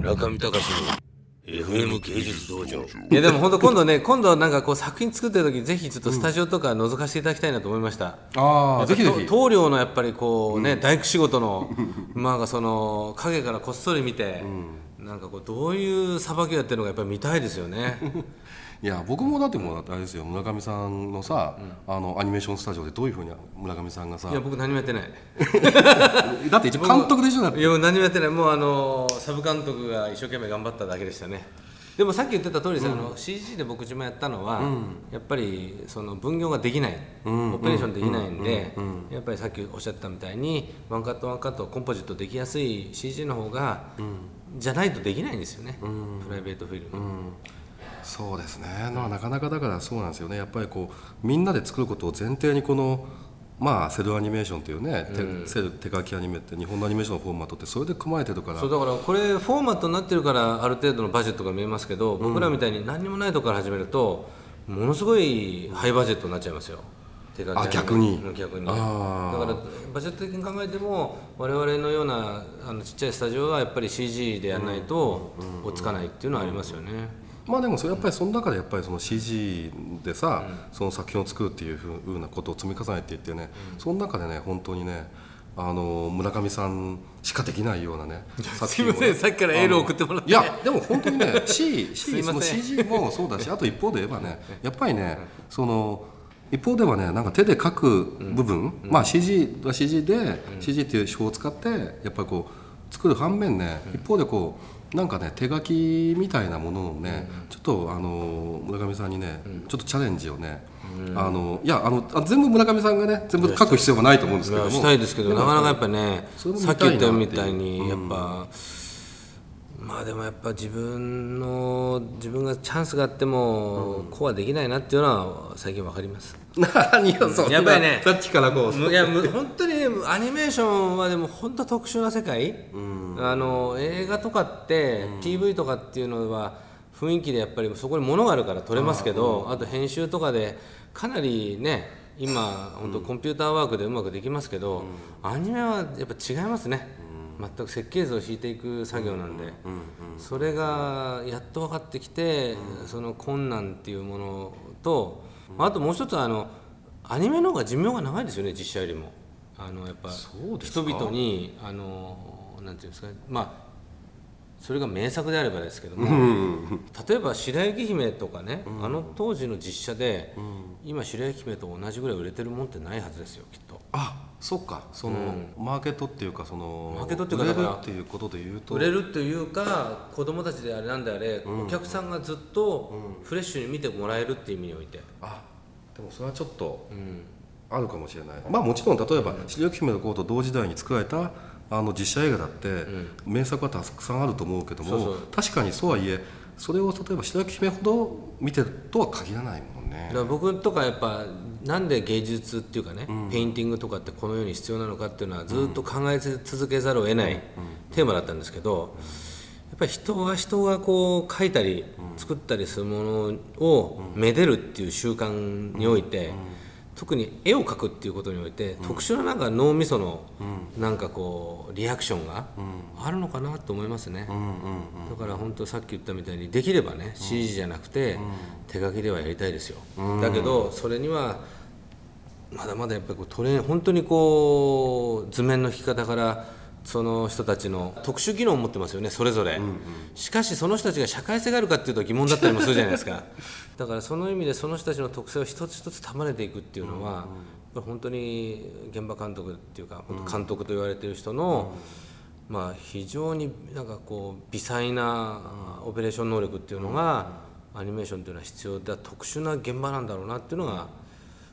中見隆の FM 芸術道場。いやでも本当今度ね今度なんかこう作品作ってる時ぜひちょっとスタジオとか覗かせていただきたいなと思いました、ああぜひぜひ。と棟梁のやっぱりこうね、大工仕事のまあその影からこっそり見て、なんかこうどういうさばきをやってるのかやっぱり見たいですよね。いや僕もだってもうあれですよ。村上さんのさ、あのアニメーションスタジオでどういうふうに村上さんがさいや僕何もやってない。だって一応監督でしょだって。いや何もやってない。もうあのサブ監督が一生懸命頑張っただけでしたね。でもさっき言ってた通りさ、あの CG で僕自分やったのは、やっぱりその分業ができない、オペレーションできないんで、やっぱりさっきおっしゃったみたいにワンカットワンカットコンポジットできやすい CG の方が、じゃないとできないんですよね、プライベートフィルム、そうですね、まあ、なかなかだからそうなんですよね。やっぱりこうみんなで作ることを前提にこのまあセルアニメーションっていうね、手セル手書きアニメって日本のアニメーションのフォーマットってそれで組まれてるから。そうだからこれフォーマットになってるからある程度のバジェットが見えますけど、僕らみたいに何にもないとこから始めるとものすごいハイバジェットになっちゃいますよあ逆に？うん逆に。あだーからバジェット的に考えても我々のようなあのちっちゃいスタジオはやっぱり CG でやらないと追いつかないっていうのはありますよね、まあでもそれやっぱりその中でやっぱりその CG でさ、その作品を作るっていうふうなことを積み重ねていってね、その中でね本当にねあの村上さんしかできないようなね作すいません。さっきからエールを送ってもらって。いやでも本当にね C, す C その CG もそうだしあと一方で言えばねやっぱりねその一方ではねなんか手で描く部分、まあ CG は CG で、CG っていう手法を使ってやっぱりこう作る反面ね、一方でこうなんかね手書きみたいなものをね、ちょっとあの村上さんにね、ちょっとチャレンジをね、あのいやあのあ全部村上さんがね全部書く必要はないと思うんですけども。したいですけどなかなかやっぱねさっき言ったみたいにやっぱ、まあでもやっぱ自分の自分がチャンスがあっても、こうはできないなっていうのは最近わかります。何よそんなやっぱりねさっきからこう。いやむ本当にねアニメーションはでも本当特殊な世界、あの映画とかって、PV とかっていうのは雰囲気でやっぱりそこに物があるから撮れますけどあ,、と編集とかでかなりね今本当コンピューターワークでうまくできますけど、アニメはやっぱ違いますね、全く設計図を引いていく作業なんで、それがやっと分かってきて、その困難っていうものと、あともう一つはあのアニメの方が寿命が長いですよね実写よりも。あのやっぱ人々にあのなんていうんですかまあそれが名作であればですけども、例えば白雪姫とかね、あの当時の実写で、今白雪姫と同じぐらい売れてるもんってないはずですよきっと。あそっか。その、マーケットっていうかそのマーケットっていうか売れるっていうことで言うと。売れるというか子供たちであれなんであれ、お客さんがずっとフレッシュに見てもらえるっていう意味において、あでもそれはちょっとあるかもしれない、まあもちろん例えば「白雪姫の子」と同時代に作られたあの実写映画だって、名作はたくさんあると思うけども確かにそうはいえそれを例えば白雪姫ほど見てるとは限らないもんね。だから僕とかやっぱなんで芸術っていうかね、ペインティングとかってこの世に必要なのかっていうのはずっと考え続けざるを得ないテーマだったんですけど、やっぱり人は人がこう描いたり作ったりするものをめでるっていう習慣において、特に絵を描くっていうことにおいて、特殊ななんか脳みそのなんかこうリアクションがあるのかなと思いますね、だから本当さっき言ったみたいにできればね CG じゃなくて手書きではやりたいですよ、だけどそれにはまだまだやっぱりこうトレー本当にこう図面の引き方からその人たちの特殊技能を持ってますよねそれぞれ、しかしその人たちが社会性があるかっていうと疑問だったりもするじゃないですか。だからその意味でその人たちの特性を一つ一つ束ねていくっていうのは、やっぱり本当に現場監督っていうか監督と言われてる人の、まあ、非常になんかこう微細なオペレーション能力っていうのが、アニメーションっていうのは必要だ特殊な現場なんだろうなっていうのが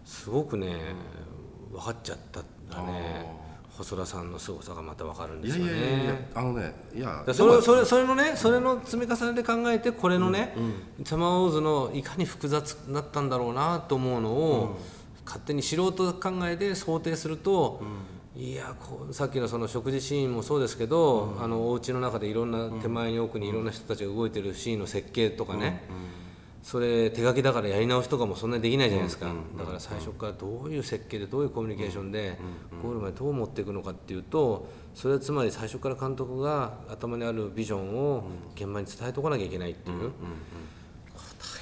すごくね分かっちゃったんだね細田さんの凄さがまた分かるんいですよやいやいやいやね。あのねいやそれそれそれのねそれの積み重ねで考えてこれのね、サマーウォーズのいかに複雑だったんだろうなと思うのを、勝手に素人考えで想定すると、いやこうさっきのその食事シーンもそうですけど、あのお家の中でいろんな手前に奥にいろんな人たちが動いてるシーンの設計とかね、それ手書きだからやり直しとかもそんなにできないじゃないですか、だから最初からどういう設計でどういうコミュニケーションでゴールまでどう持っていくのかっていうとそれはつまり最初から監督が頭にあるビジョンを現場に伝えておかなきゃいけないっていう、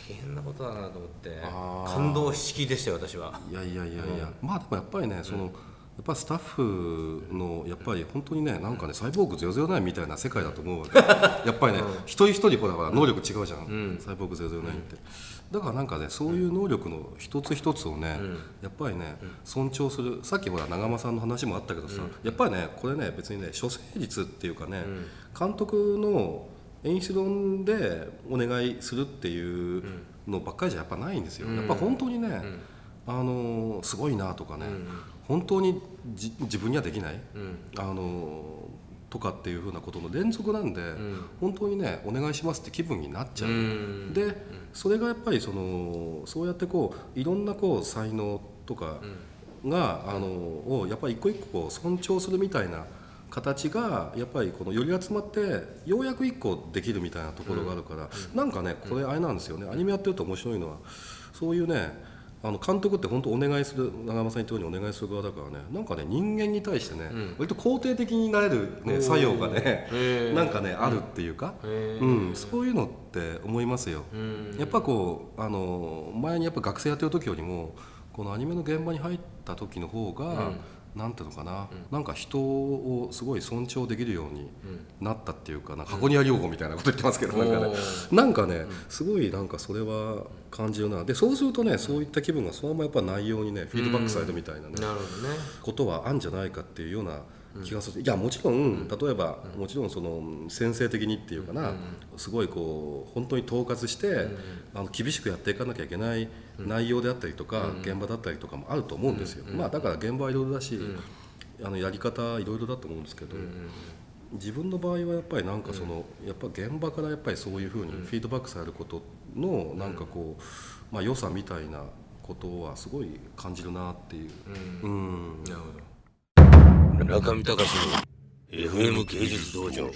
大変なことだなと思って。感動しきでしたよ私は。いやいやいやいや、まあでもやっぱりねその、やっぱスタッフのやっぱり本当にねなんかねサイボーグ009みたいな世界だと思うわけ。やっぱりね、一人一人こうだから能力違うじゃん、サイボーグ009って、だからなんかねそういう能力の一つ一つをね、やっぱりね尊重する。さっきほら長間さんの話もあったけどさ、やっぱりねこれね別にね処世術っていうかね、監督の演出論でお願いするっていうのばっかりじゃやっぱないんですよ、やっぱ本当にね、あのすごいなとかね、本当にじ自分にはできない、あのとかっていうふうなことの連続なんで、本当にねお願いしますって気分になっちゃう、でそれがやっぱりそのそうやってこういろんなこう才能とかが、あのをやっぱり一個一個尊重するみたいな形がやっぱりこのより集まってようやく一個できるみたいなところがあるから、なんかねこれあれなんですよね。アニメやってると面白いのはそういうねあの監督って本当お願いする長山さん言ったようにお願いする側だからね。なんかね人間に対してね、割と肯定的になれる、ね、作用がねなんかねあるっていうか、うん、そういうのって思いますよ。やっぱこうあの前にやっぱ学生やってる時よりもこのアニメの現場に入った時の方が、なんていうのかな、なんか人をすごい尊重できるようになったっていうかなんか箱庭療法みたいなこと言ってますけど、なんかね。なんかねすごいなんかそれは感じるな。でそうするとねそういった気分がそのままやっぱ内容にねフィードバックされるみたいなね、なるほどね。ことはあるんじゃないかっていうような気がする、いやもちろん例えば、もちろんその先生的にっていうかな、すごいこう本当に統括して、あの厳しくやっていかなきゃいけない内容であったりとか、現場だったりとかもあると思うんですよ、まあだから現場はいろいろだし、あのやり方いろいろだと思うんですけど、自分の場合はやっぱりなんかその、やっぱ現場からやっぱりそういうふうにフィードバックされることのなんかこう、まあ良さみたいなことはすごい感じるなっていう。うん。なるほど中見隆の FM 芸術道場。